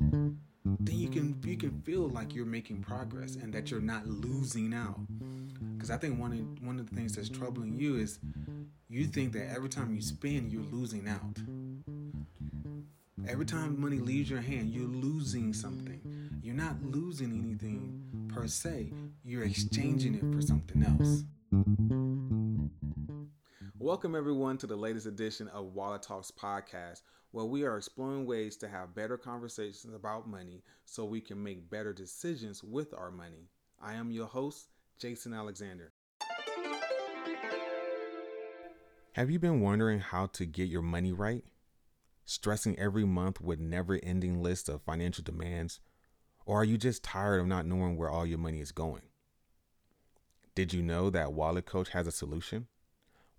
then you can you can feel like you're making progress and that you're not losing out. Because I think one of one of the things that's troubling you is you think that every time you spend, you're losing out. Every time money leaves your hand, you're losing something. You're not losing anything per se. You're exchanging it for something else. Welcome, everyone, to the latest edition of Wallet Talks Podcast, where we are exploring ways to have better conversations about money so we can make better decisions with our money. I am your host, Jason Alexander. Have you been wondering how to get your money right? Stressing every month with never ending lists of financial demands? Or are you just tired of not knowing where all your money is going? Did you know that Wallet Coach has a solution?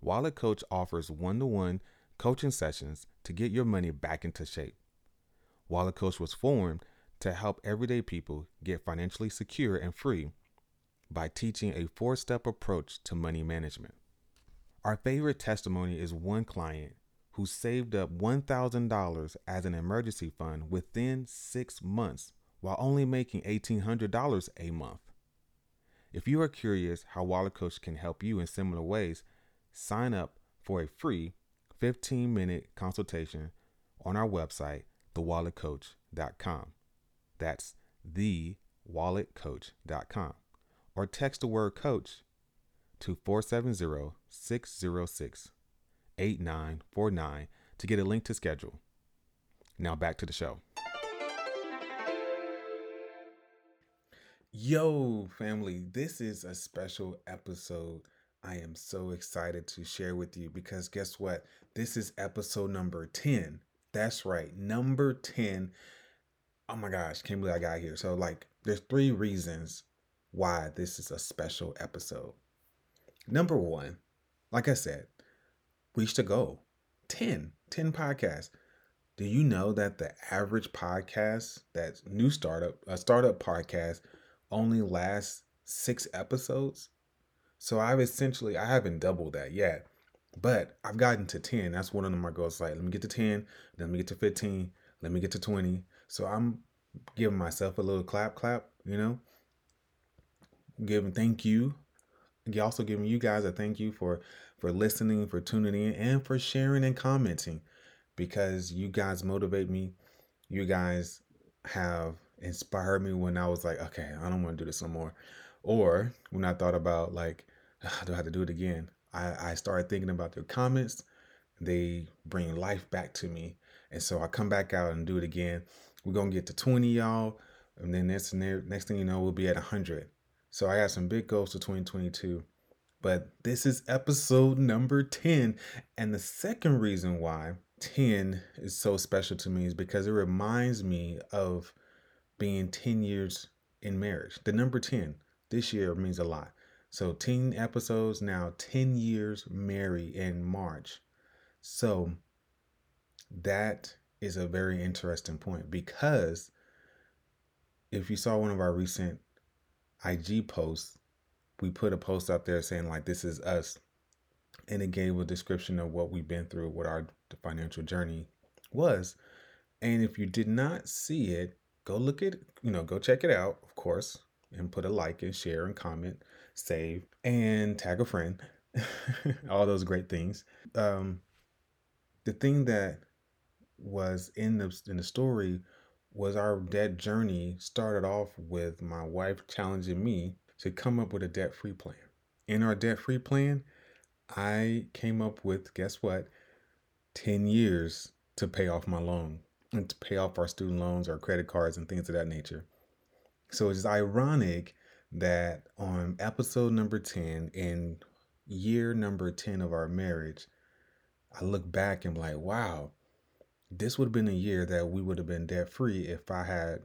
Wallet Coach offers one to one coaching sessions to get your money back into shape. Wallet Coach was formed to help everyday people get financially secure and free by teaching a four step approach to money management. Our favorite testimony is one client who saved up $1,000 as an emergency fund within six months while only making $1,800 a month. If you are curious how Wallet Coach can help you in similar ways, sign up for a free 15 minute consultation on our website, thewalletcoach.com. That's thewalletcoach.com. Or text the word coach to 470 606 8949 to get a link to schedule. Now back to the show. Yo, family, this is a special episode I am so excited to share with you because guess what? This is episode number 10. That's right, number 10. Oh my gosh, can't believe I got here. So, like, there's three reasons why this is a special episode. Number one, like I said, reach the goal 10, 10 podcasts. Do you know that the average podcast, that new startup, a startup podcast, only lasts six episodes? So I've essentially I haven't doubled that yet, but I've gotten to 10. That's one of my goals. Like, let me get to 10, then let me get to 15, let me get to 20. So I'm giving myself a little clap, clap, you know, giving thank you. Also giving you guys a thank you for for listening, for tuning in, and for sharing and commenting, because you guys motivate me. You guys have inspired me when I was like, okay, I don't want to do this no more, or when I thought about like do I have to do it again? I, I started thinking about their comments. They bring life back to me. And so I come back out and do it again. We're going to get to 20, y'all. And then next, next thing you know, we'll be at 100. So I have some big goals for 2022. But this is episode number 10. And the second reason why 10 is so special to me is because it reminds me of being 10 years in marriage. The number 10 this year means a lot. So 10 episodes now, 10 years married in March. So that is a very interesting point because if you saw one of our recent IG posts, we put a post up there saying like this is us and it gave a description of what we've been through, what our financial journey was. And if you did not see it, go look at, you know, go check it out, of course, and put a like and share and comment save, and tag a friend. All those great things. Um, the thing that was in the in the story was our debt journey started off with my wife challenging me to come up with a debt free plan. In our debt free plan, I came up with guess what? 10 years to pay off my loan and to pay off our student loans, our credit cards, and things of that nature. So it's ironic that on episode number 10 in year number 10 of our marriage, I look back and I'm like, wow, this would have been a year that we would have been debt free if I had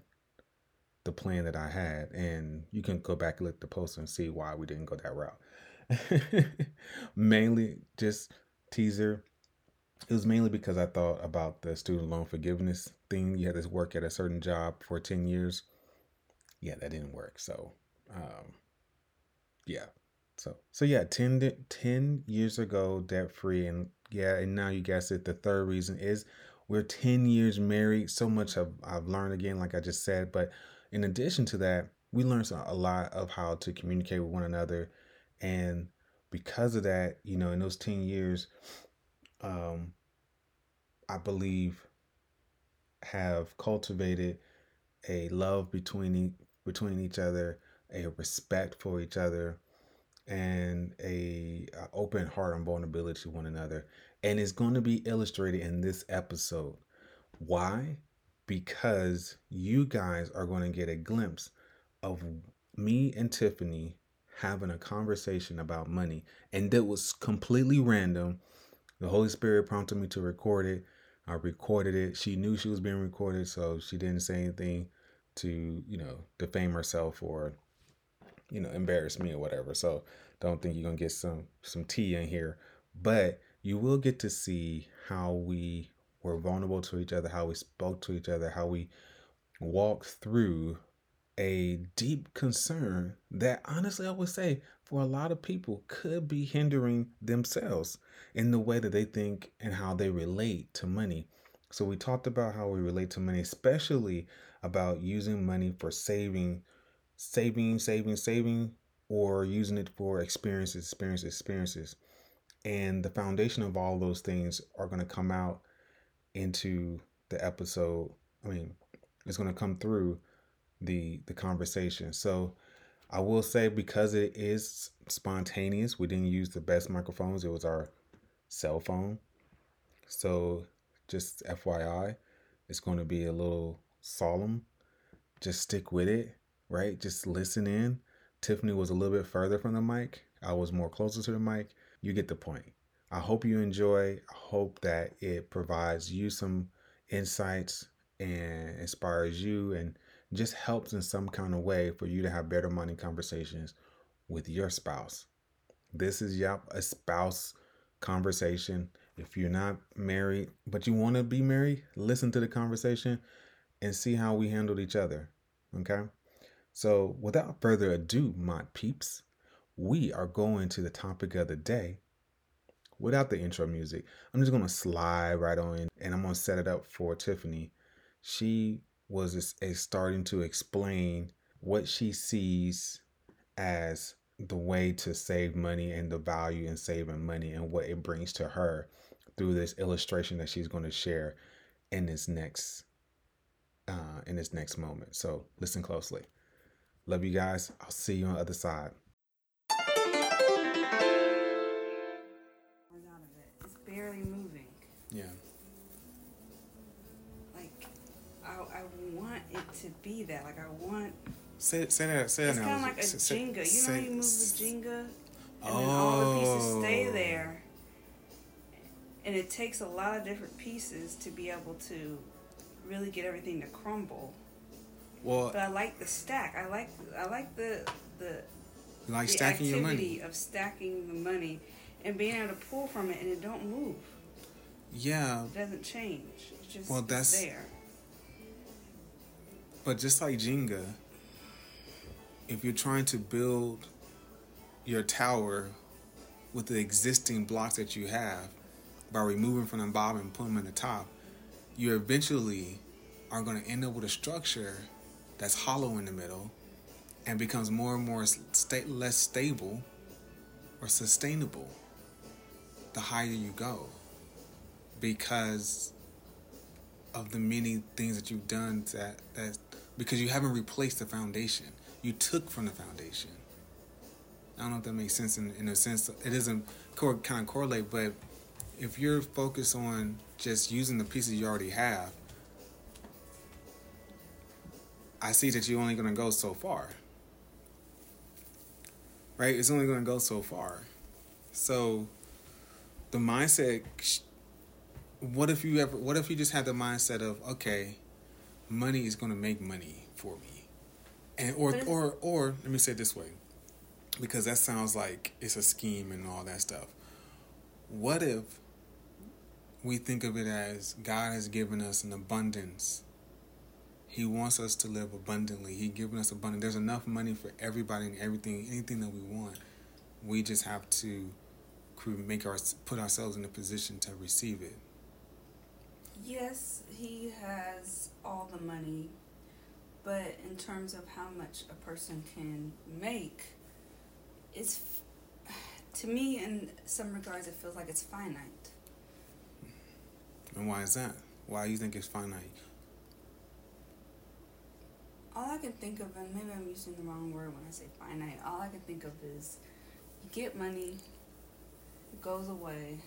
the plan that I had. And you can go back and look at the post and see why we didn't go that route. mainly just teaser. It was mainly because I thought about the student loan forgiveness thing. You had to work at a certain job for 10 years. Yeah, that didn't work. So um, yeah. So so yeah, 10, 10 years ago, debt free, and yeah, and now you guessed it. The third reason is we're 10 years married. So much I've, I've learned again, like I just said. But in addition to that, we learned a lot of how to communicate with one another. And because of that, you know, in those 10 years, um, I believe have cultivated a love between between each other, a respect for each other, and a, open heart and vulnerability to one another. And it's going to be illustrated in this episode. Why? Because you guys are going to get a glimpse of me and Tiffany having a conversation about money. And that was completely random. The Holy Spirit prompted me to record it. I recorded it. She knew she was being recorded, so she didn't say anything to, you know, defame herself or, you know, embarrass me or whatever. So don't think you're gonna get some some tea in here. But you will get to see how we were vulnerable to each other, how we spoke to each other, how we walked through a deep concern that honestly I would say for a lot of people could be hindering themselves in the way that they think and how they relate to money. So we talked about how we relate to money, especially about using money for saving, saving, saving, saving, or using it for experiences, experiences, experiences. And the foundation of all those things are going to come out into the episode. I mean, it's going to come through the the conversation. So I will say because it is spontaneous, we didn't use the best microphones. It was our cell phone. So just FYI, it's going to be a little solemn. Just stick with it, right? Just listen in. Tiffany was a little bit further from the mic. I was more closer to the mic. You get the point. I hope you enjoy. I hope that it provides you some insights and inspires you and just helps in some kind of way for you to have better money conversations with your spouse. This is yep, a spouse conversation. If you're not married, but you want to be married, listen to the conversation and see how we handled each other. Okay? So, without further ado, my peeps, we are going to the topic of the day without the intro music. I'm just going to slide right on and I'm going to set it up for Tiffany. She was starting to explain what she sees as the way to save money and the value in saving money and what it brings to her through this illustration that she's going to share in this next uh, in this next moment. So listen closely. Love you guys. I'll see you on the other side. It's barely moving. Yeah. Like, I, I want it to be that. Like, I want. Say say that. Say It's that kind of like a Say- say- Jenga. You know say- how you move the Jenga, and oh. then all the oh. pieces stay there. And it takes a lot of different pieces to be able to really get everything to crumble. Well, But I like the stack. I like I like the the like the stacking your money. of stacking the money and being able to pull from it and it don't move. Yeah, It doesn't change. It's just Well, that's- there. but just like Jenga, if you're trying to build your tower with the existing blocks that you have by removing from the bottom and putting them in the top, you eventually are going to end up with a structure that's hollow in the middle and becomes more and more sta- less stable or sustainable the higher you go because of the many things that you've done that that because you haven't replaced the foundation. You took from the foundation. I don't know if that makes sense in, in a sense it doesn't kind of correlate but if you're focused on just using the pieces you already have i see that you're only going to go so far. Right? It's only going to go so far. So the mindset what if you ever what if you just had the mindset of okay money is going to make money for me. And or or or let me say it this way because that sounds like it's a scheme and all that stuff. What if we think of it as god has given us an abundance he wants us to live abundantly he given us abundance there's enough money for everybody and everything anything that we want we just have to make our put ourselves in a position to receive it yes, he has all the money, but in terms of how much a person can make, it's to me in some regards it feels like it's finite. And why is that? Why do you think it's finite? All I can think of, and maybe I'm using the wrong word when I say finite, all I can think of is you get money, it goes away,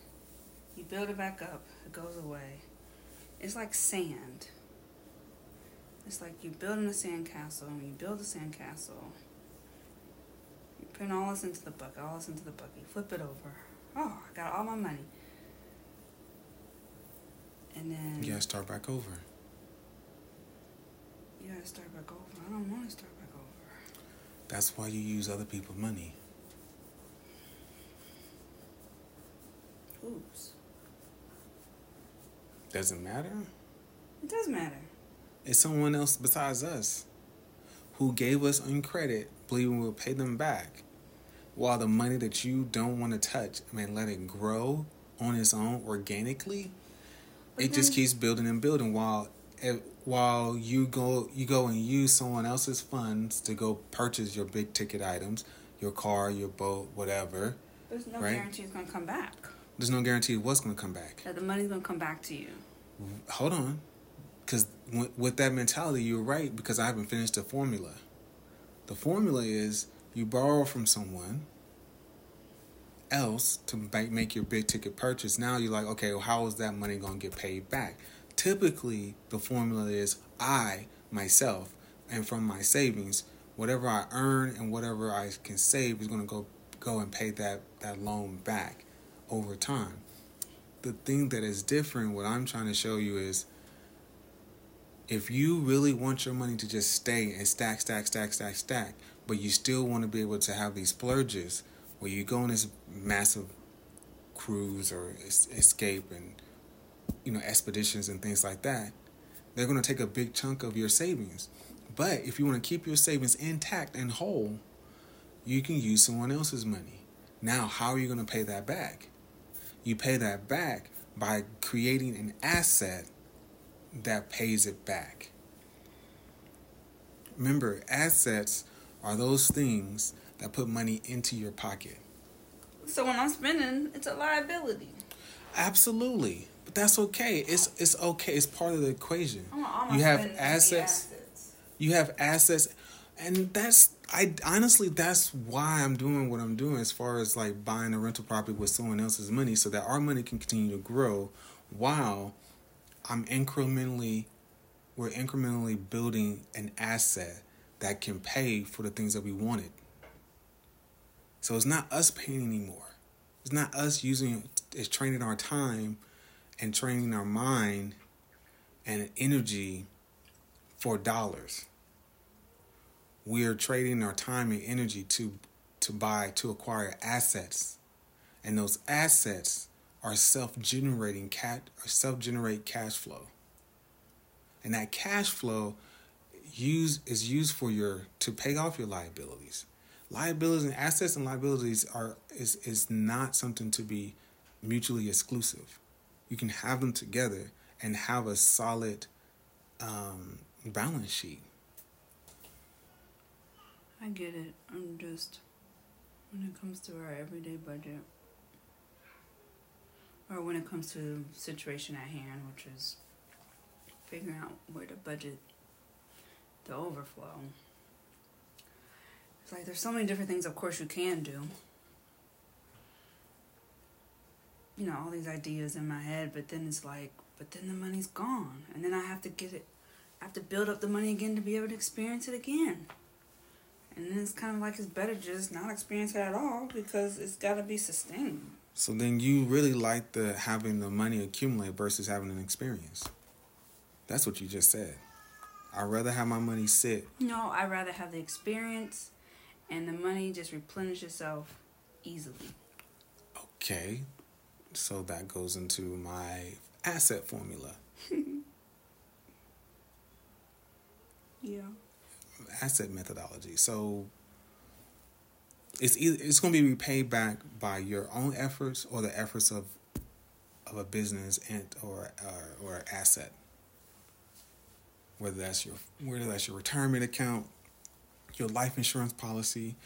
you build it back up, it goes away. It's like sand. It's like you're building a sandcastle, and you build a sandcastle, you put all this into the bucket, all this into the bucket, you flip it over. Oh, I got all my money. And then You gotta start back over. You gotta start back over. I don't want to start back over. That's why you use other people's money. Oops. Doesn't matter. It does matter. It's someone else besides us who gave us on credit, believing we'll pay them back. While the money that you don't want to touch, I mean, let it grow on its own organically. But it just keeps building and building while while you go you go and use someone else's funds to go purchase your big ticket items, your car, your boat, whatever. There's no Right. guarantee it's gonna come back. There's no guarantee what's to come back. That the money's gonna come back to you. hold on because with that mentality you're right because i haven't finished the formula the formula is you borrow from someone else to make your big ticket purchase now you're like okay well how is that money to get paid back typically the formula is i myself and from my savings whatever i earn and whatever i can save is going to go go and pay that that loan back over time. The thing that is different, what I'm trying to show you is if you really want your money to just stay and stack, stack, stack, stack, stack, but you still want to be able to have these splurges where you go on this massive cruise or escape and you know expeditions and things like that, they're going to take a big chunk of your savings. But if you want to keep your savings intact and whole, you can use someone else's money. Now, how are you going to pay that back? you pay that back by creating an asset that pays it back. Remember, assets are those things that put money into your pocket. So when I'm spending, it's a liability. Absolutely. But that's okay. It's it's okay. It's part of the equation. You have be assets. You have assets and that's I honestly that's why I'm doing what I'm doing as far as like buying a rental property with someone else's money so that our money can continue to grow while I'm incrementally we're incrementally building an asset that can pay for the things that we wanted. So it's not us paying anymore. It's not us using it's training our time and training our mind and energy for dollars. We are trading our time and energy to to buy to acquire assets. And those assets are self-generating cat or self-generate cash flow. And that cash flow use is used for your to pay off your liabilities. Liabilities and assets and liabilities are is is not something to be mutually exclusive you can have them together and have a solid um, balance sheet I get it. I'm just when it comes to our everyday budget, or when it comes to situation at hand, which is figuring out where to budget the overflow. It's like there's so many different things, of course, you can do. You know, all these ideas in my head, but then it's like, but then the money's gone, and then I have to get it. I have to build up the money again to be able to experience it again. And then it's kind of like it's better just not experience it at all because it's got to be sustained. So then you really like the having the money accumulate versus having an experience. That's what you just said. I'd rather have my money sit. No, I'd rather have the experience and the money just replenish itself easily. Okay. So that goes into my asset formula. Yeah. Asset methodology. So it's either it's going to be repaid back by your own efforts or the efforts of of a business and or or, or asset. Whether that's your whether that's your retirement account, your life insurance policy,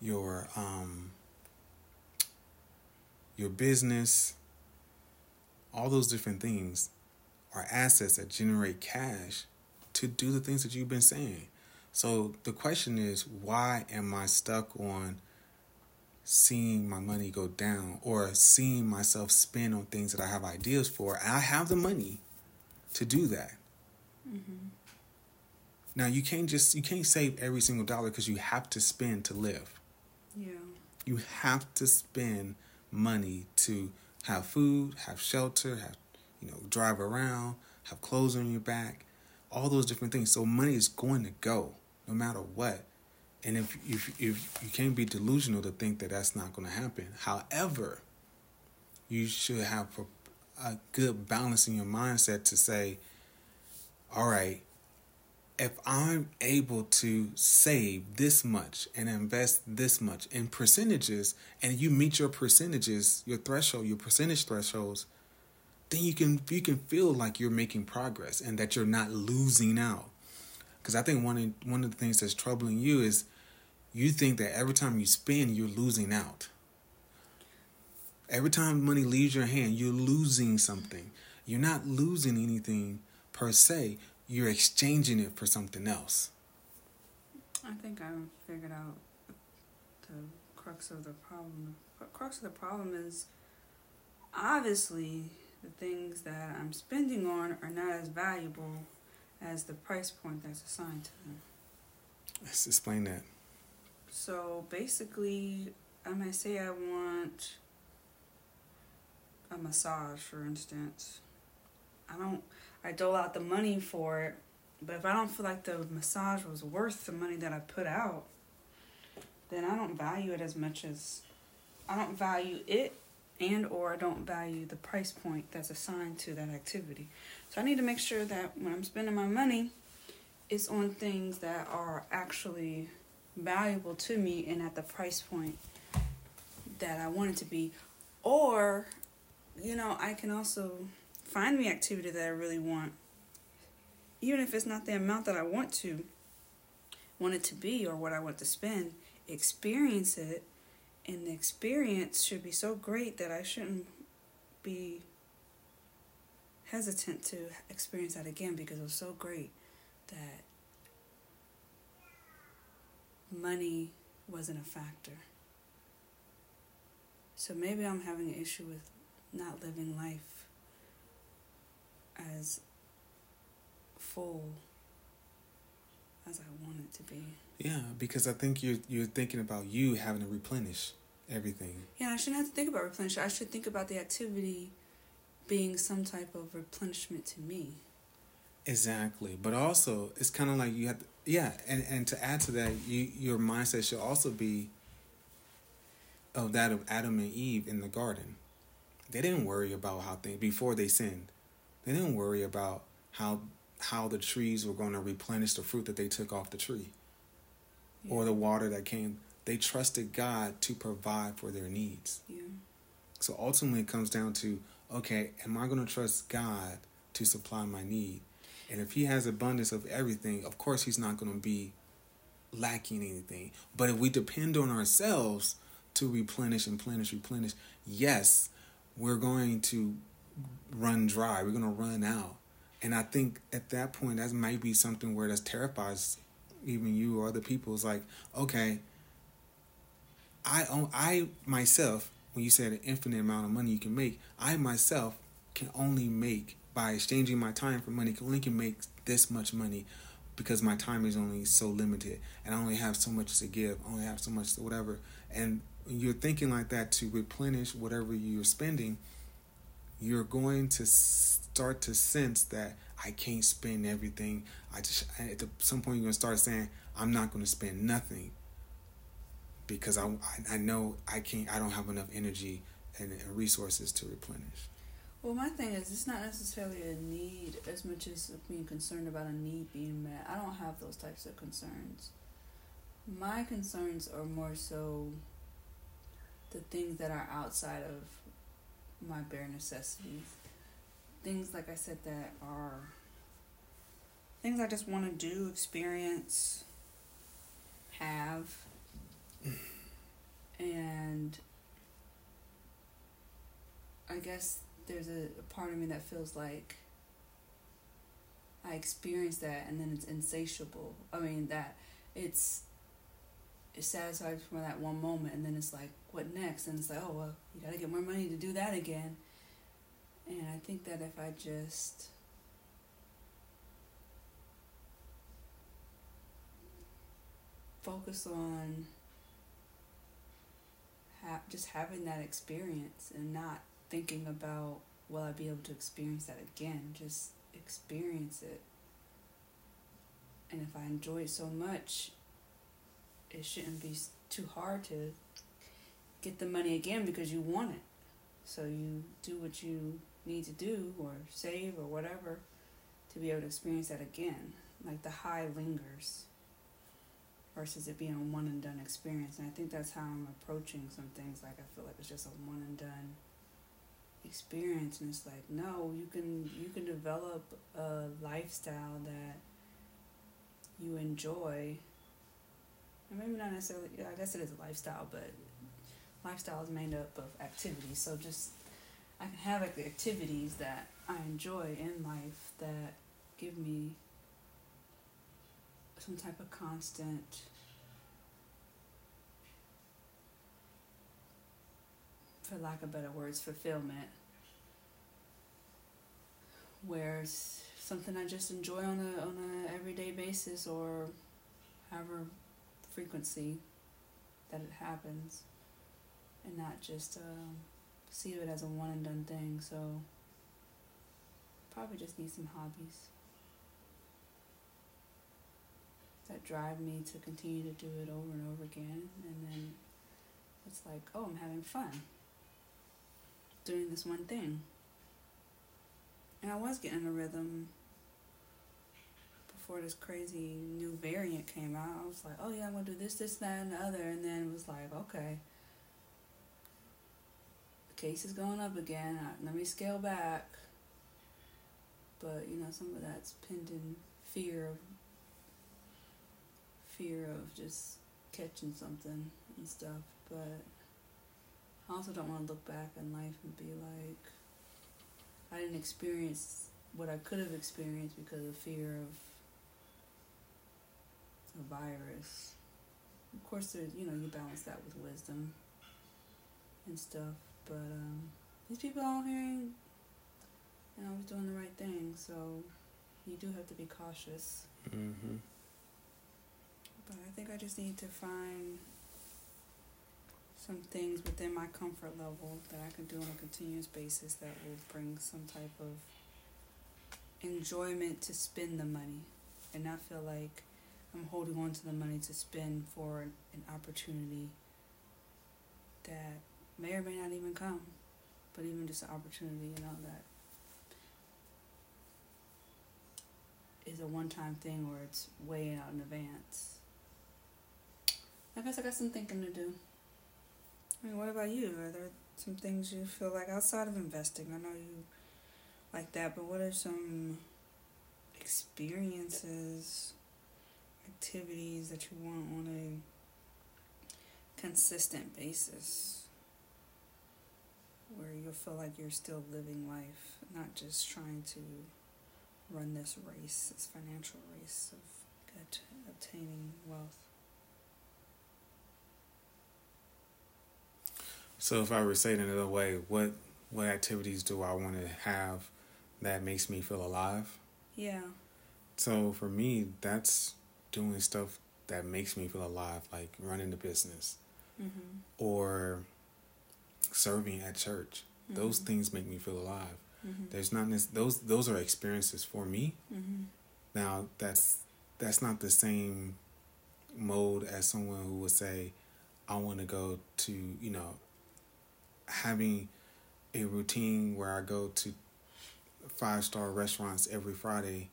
your um, your business, all those different things are assets that generate cash to do the things that you've been saying. So the question is, why am I stuck on seeing my money go down or seeing myself spend on things that I have ideas for? I have the money to do that. Mm-hmm. Now you can't just you can't save every single dollar because you have to spend to live. Yeah. You have to spend money to have food, have shelter, have you know, drive around, have clothes on your back, all those different things. So money is going to go no matter what. And if if if you can't be delusional to think that that's not going to happen. However, you should have a good balance in your mindset to say, all right, if I'm able to save this much and invest this much in percentages, and you meet your percentages, your threshold, your percentage thresholds, then you can you can feel like you're making progress and that you're not losing out. Because I think one of, one of the things that's troubling you is you think that every time you spend, you're losing out. Every time money leaves your hand, you're losing something. You're not losing anything per se. You're exchanging it for something else. I think I figured out the crux of the problem. The crux of the problem is obviously the things that I'm spending on are not as valuable as the price point that's assigned to them. Let's explain that. So basically, I might say I want a massage, for instance. I don't, I dole out the money for it, but if I don't feel like the massage was worth the money that I put out, then I don't value it as much as I don't value it and or I don't value the price point that's assigned to that activity. So I need to make sure that when I'm spending my money, it's on things that are actually valuable to me and at the price point that I want it to be. Or, you know, I can also find me activity that I really want. Even if it's not the amount that I want to want it to be or what I want to spend, experience it and the experience should be so great that I shouldn't be hesitant to experience that again because it was so great that money wasn't a factor. So maybe I'm having an issue with not living life as full as I want it to be. Yeah, because I think you're you're thinking about you having to replenish everything. Yeah, I shouldn't have to think about replenish. I should think about the activity being some type of replenishment to me. Exactly, but also it's kind of like you have to, yeah, and and to add to that, you your mindset should also be of that of Adam and Eve in the garden. They didn't worry about how things before they sinned. They didn't worry about how how the trees were going to replenish the fruit that they took off the tree yeah. or the water that came. They trusted God to provide for their needs. Yeah. So ultimately, it comes down to okay, am I going to trust God to supply my need? And if He has abundance of everything, of course, He's not going to be lacking anything. But if we depend on ourselves to replenish and replenish, replenish, yes, we're going to run dry. We're to run out. And I think at that point, that might be something where that terrifies even you or other people. It's like, okay, I own, I myself, when you said an infinite amount of money you can make, I myself can only make by exchanging my time for money. Can only can make this much money because my time is only so limited, and I only have so much to give. I only have so much to whatever. And you're thinking like that to replenish whatever you're spending, you're going to start to sense that I can't spend everything. I just at some point you're gonna start saying I'm not gonna spend nothing because I I know I can't I don't have enough energy and resources to replenish. Well, my thing is, it's not necessarily a need as much as being concerned about a need being met. I don't have those types of concerns. My concerns are more so the things that are outside of my bare necessities. Things like I said that are things I just want to do, experience, have, and I guess there's a, a part of me that feels like I experience that and then it's insatiable. I mean that it's it's satisfied for that one moment and then it's like what next? And it's like oh well you got to get more money to do that again. And i think that if i just focus on ha- just having that experience and not thinking about will i be able to experience that again? Just experience it. And if i enjoy it so much it shouldn't be too hard to get the money again because you want it. So you do what you need to do or save or whatever to be able to experience that again. Like the high lingers versus it being a one and done experience. And I think that's how I'm approaching some things. Like I feel like it's just a one and done experience and it's like no you can you can develop a lifestyle that you enjoy maybe not necessarily. I guess it is a lifestyle, but lifestyle is made up of activities. So just I can have like the activities that I enjoy in life that give me some type of constant for lack of better words fulfillment whereas something I just enjoy on a on a everyday basis or however frequency that it happens and not just um, see it as a one and done thing. So, probably just need some hobbies that drive me to continue to do it over and over again. And then it's like, oh, I'm having fun doing this one thing. And I was getting a rhythm before this crazy new variant came out, I was like, oh yeah, I'm gonna do this, this, that, and the other, and then it was like, okay, the case is going up again. Let me scale back. But you know, some of that's pinned in fear of fear of just catching something and stuff. But I also don't want to look back in life and be like, I didn't experience what I could have experienced because of fear of a virus. Of course, there's you know you balance that with wisdom and stuff, but um, these people out here ain't you know always doing the right thing, so you do have to be cautious. Mm-hmm. But I think I just need to find some things within my comfort level that I can do on a continuous basis that will bring some type of enjoyment to spend the money and not feel like I'm holding on to the money to spend for an opportunity that may or may not even come, but even just an opportunity, you know, that is a one time thing or it's way out in advance. I guess I got some thinking to do. I mean, what about you? Are there some things you feel like outside of investing? I know you like that, but what are some experiences? Activities that you want on a consistent basis where you'll feel like you're still living life, not just trying to run this race, this financial race of obtaining wealth. So, if I were to say it another way, what what activities do I want to have that makes me feel alive? Yeah. So for me, that's doing stuff that makes me feel alive, like running the business mm-hmm. or serving at church. Mm-hmm. Those things make me feel alive. Mm-hmm. There's not this, those those are experiences for me. Mm-hmm. Now that's that's not the same mode as someone who would say, I want to go to you know having a routine where I go to five star restaurants every Friday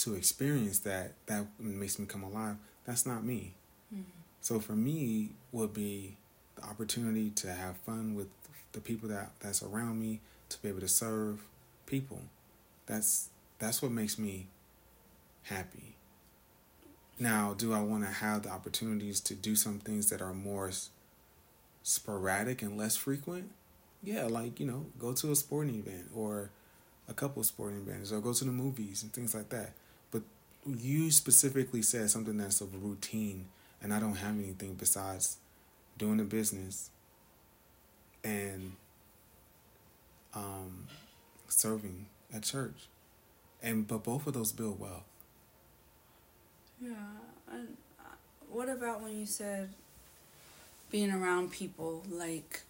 to experience that that makes me come alive that's not me mm-hmm. so for me would be the opportunity to have fun with the people that that's around me to be able to serve people. That's that's what makes me happy. Now, do I want to have the opportunities to do some things that are more sporadic and less frequent? Yeah, like, you know, go to a sporting event or a couple of sporting events or go to the movies and things like that. You specifically said something that's of a routine and I don't have anything besides doing a business and um, serving at church. And but both of those build wealth. Yeah. And uh, what about when you said being around people? Like,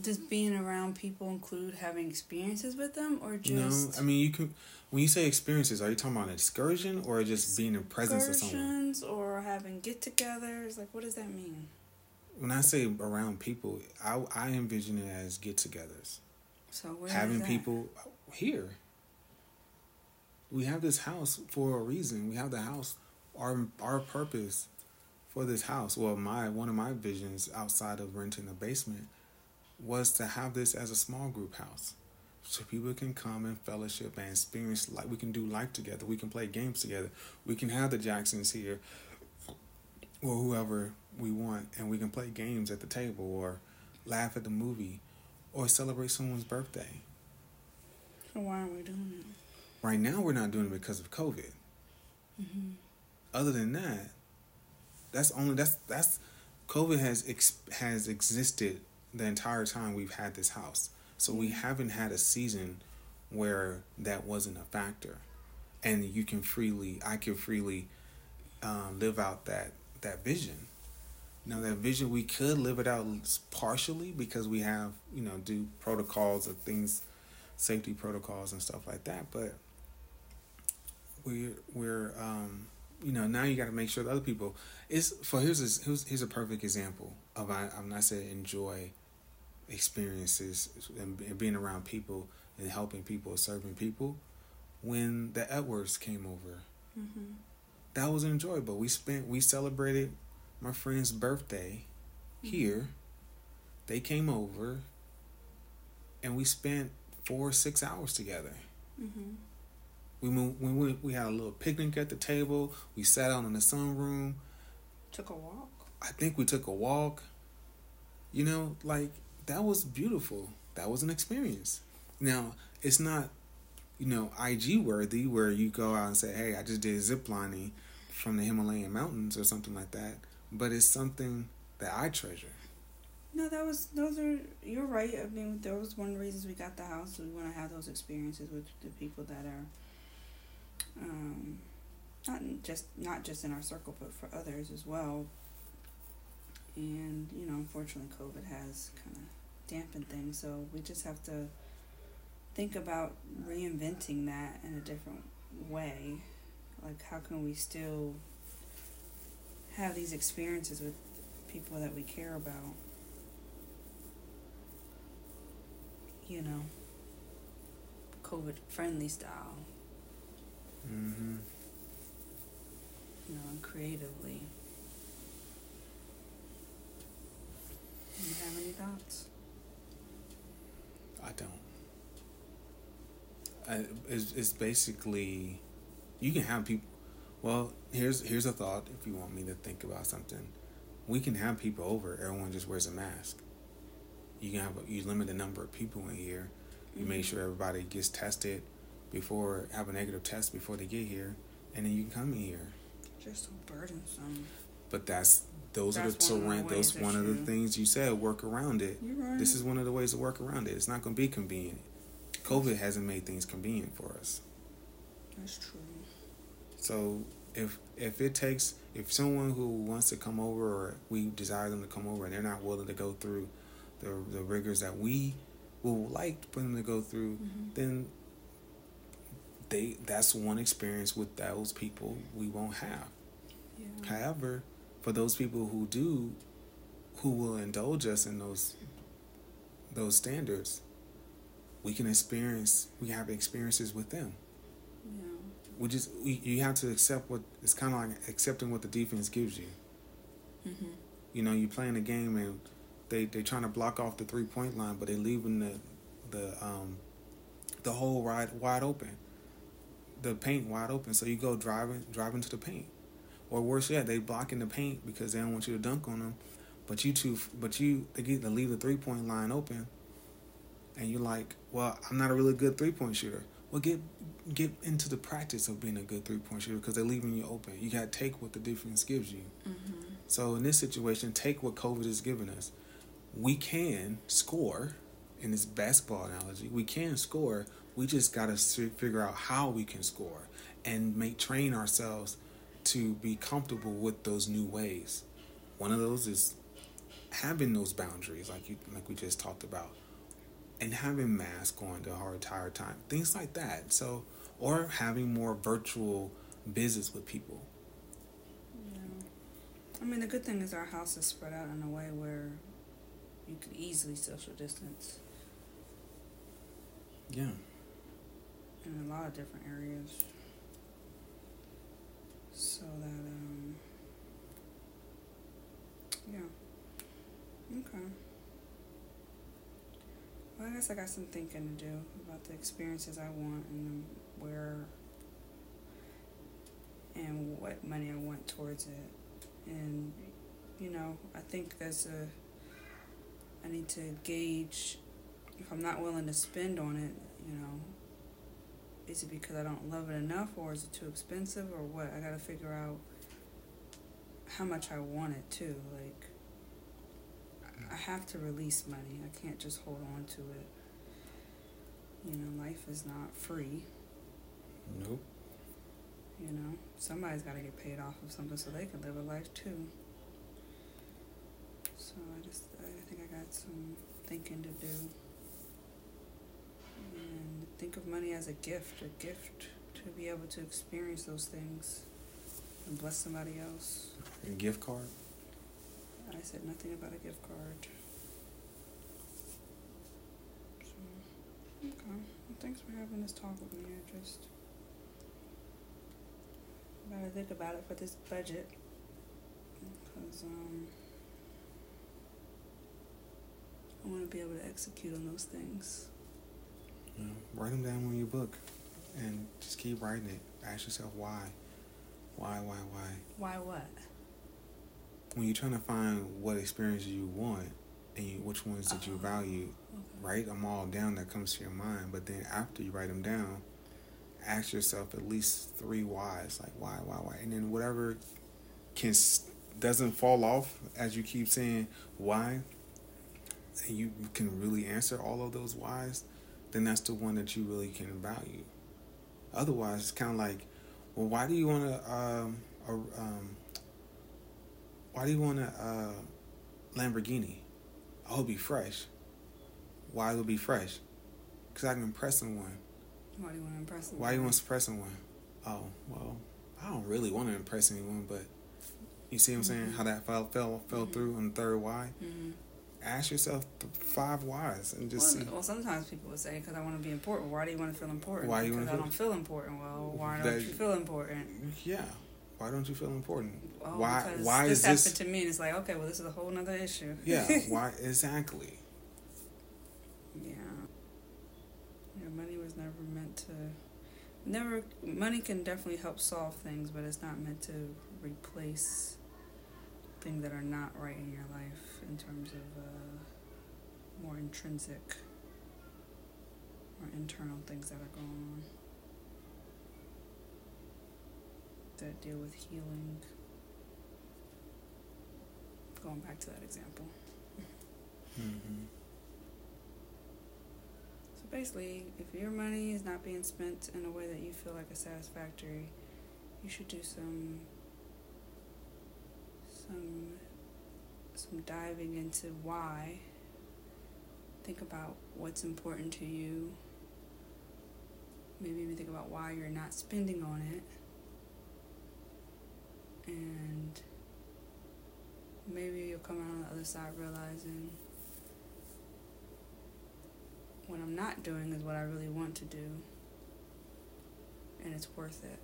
does being around people include having experiences with them, or just? No, I mean you can. When you say experiences, are you talking about an excursion or just being in presence of someone? Excursions or having get-togethers. Like, what does that mean? When I say around people, I I envision it as get-togethers. So Having people here. We have this house for a reason. We have the house. Our our purpose for this house. Well, my one of my visions outside of renting a basement was to have this as a small group house. So people can come and fellowship and experience like we can do life together. We can play games together. We can have the Jacksons here or whoever we want and we can play games at the table or laugh at the movie or celebrate someone's birthday. So why aren't we doing it? Right now we're not doing it because of COVID. Mm-hmm. Other than that, that's only that's that's COVID has ex, has existed the entire time we've had this house. So we haven't had a season where that wasn't a factor, and you can freely, I can freely um, live out that that vision. Now that vision, we could live it out partially because we have you know do protocols of things, safety protocols and stuff like that. But we're we're um, you know now you got to make sure the other people is for here's a, here's here's a perfect example of I I'm not saying enjoy experiences and, being around people and helping people serving people when the Edwards came over Mm-hmm. that was enjoyable we spent we celebrated my friend's birthday here they came over and we spent four or six hours together Mm-hmm. we moved, we went, we had a little picnic at the table we sat out in the sunroom Took a walk. I think we took a walk. You know, like that was beautiful. That was an experience. Now, it's not, you know, IG worthy where you go out and say, "Hey, I just did zip lining from the Himalayan mountains" or something like that. But it's something that I treasure. No, that was those are you're right. I mean, that was one of the reasons we got the house. We want to have those experiences with the people that are, um, not just not just in our circle, but for others as well. And you know, unfortunately, COVID has kind of dampened things. So we just have to think about reinventing that in a different way. Like, how can we still have these experiences with people that we care about? you know, COVID friendly style, Mm-hmm. you know, and creatively. Do you have any thoughts? I don't. I, it's, it's basically, you can have people. Well, here's here's a thought. If you want me to think about something, we can have people over. Everyone just wears a mask. You can have a, you limit the number of people in here. You make mm-hmm. sure everybody gets tested before have a negative test before they get here, and then you can come in here. Just so burdensome. But that's those are the That's one of the ways Those one of the things you said. Work around it. You're right. This is one of the ways to work around it. It's not going to be convenient. COVID hasn't made things convenient for us. That's true. So if if it takes if someone who wants to come over or we desire them to come over and they're not willing to go through the the rigors that we will like for them to go through, mm-hmm. then they that's one experience with those people we won't have. Yeah. However, for those people who do, who will indulge us in those those standards, we can experience. We have experiences with them. Yeah. We just we, you have to accept what it's kind of like accepting what the defense gives you. Mm-hmm. You know, you're playing a game and they they trying to block off the three point line, but they leaving the the um, the whole ride wide open, the paint wide open. So you go driving driving to the paint, or worse yet, they blocking the paint because they don't want you to dunk on them. But you two, but you they get to leave the three point line open, and you're like, well, I'm not a really good three point shooter. Well, get get into the practice of being a good three point shooter because they're leaving you open. You got to take what the difference gives you. Mm-hmm. So in this situation, take what COVID has given us. We can score. In this basketball analogy, we can score. We just got to figure out how we can score and make train ourselves to be comfortable with those new ways. One of those is having those boundaries, like you like we just talked about, and having masks on the whole entire time, things like that. So, or having more virtual business with people. Yeah. I mean, the good thing is our house is spread out in a way where you could easily social distance Yeah. in a lot of different areas. So that, um, yeah. Okay. Well, I guess I got some thinking to do about the experiences I want and where and what money I want towards it. And, you know, I think there's a, I need to gauge if I'm not willing to spend on it, you know, is it because I don't love it enough or is it too expensive or what? I gotta figure out how much I want it too. Like, mm. I have to release money. I can't just hold on to it. You know, life is not free. Nope. You know, somebody's got to get paid off of something so they can live a life too. So I just, I think I got some thinking to do. Think of money as a gift, a gift to be able to experience those things and bless somebody else. A gift card. I said nothing about a gift card. So, okay. Well, thanks for having this talk with me. I just gotta think about it for this budget. Because, um, I want to be able to execute on those things. You know, write them down on your book, and just keep writing it. Ask yourself why, why, why, why. Why what? When you're trying to find what experience you want and you, which ones that you Oh. value, Okay. write them all down that comes to your mind. But then after you write them down, ask yourself at least three whys, like why, why, why, and then whatever can doesn't fall off as you keep saying why, and you can really answer all of those whys, then that's the one that you really can value. Otherwise, it's kind of like, well, why do you want to, um, um, why do you want a uh, Lamborghini? Oh, it'll be fresh. Why it'll be fresh? Because I can impress someone. Why do you want to impress them? Why do you want to impress someone? Oh, well, I don't really want to impress anyone, but you see what I'm saying? Mhm. How that fell fell fell Mhm. through on the third why? Mm-hmm. Ask yourself the five whys and just well, see. well, sometimes people would say, because I want to be important. Why do you want to feel important? Why you because wanna I don't feel important. Well, why That- don't you feel important? Yeah. Why don't you feel important? Well, why why this is this? happened to me, and it's like, okay, well, this is a whole nother issue. Yeah. Why exactly? yeah. Yeah, money was never meant to. Never, money can definitely help solve things, but it's not meant to replace things that are not right in your life in terms of uh, more intrinsic or internal things that are going on that deal with healing. Going back to that example. hmm So basically, if your money is not being spent in a way that you feel like is satisfactory, you should do some some some diving into why. Think about what's important to you. Maybe even think about why you're not spending on it. And maybe you'll come out on the other side realizing what I'm not doing is what I really want to do. And it's worth it.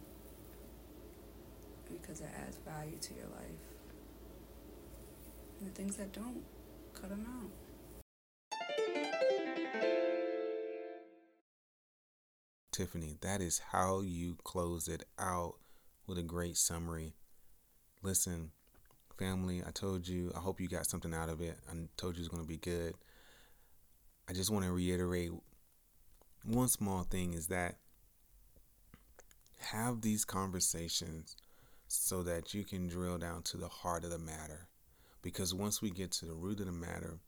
Because it adds value to your life. And the things that don't, cut them out. Tiffany, that is how you close it out with a great summary. Listen, family, I told you, I hope you got something out of it. I told you it's going to be good. I just want to reiterate one small thing is that have these conversations so that you can drill down to the heart of the matter. Because once we get to the root of the matter,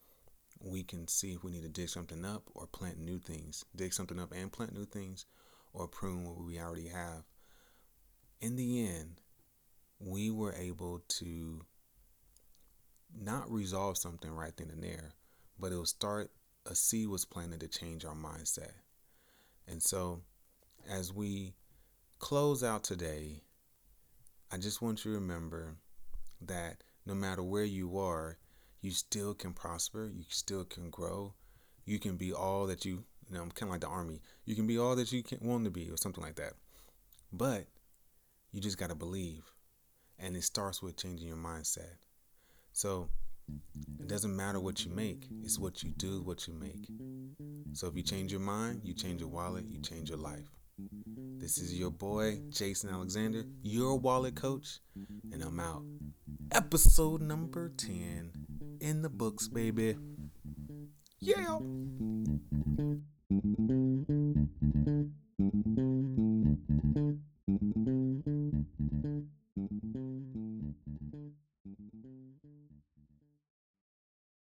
we can see if we need to dig something up or plant new things. Dig something up and plant new things, or prune what we already have. In the end, we were able to not resolve something right then and there, but it will start a seed was planted to change our mindset. And so, as we close out today, I just want you to remember that no matter where you are, you still can prosper, you still can grow, you can be all that you, you know, kind of like the army. You can be all that you can want to be, or something like that. But you just got to believe. And it starts with changing your mindset. So it doesn't matter what you make, it's what you do, what you make. So if you change your mind, you change your wallet, you change your life. This is your boy, Jason Alexander, your wallet coach, and I'm out. Episode number 10 in the books, baby. Yeah.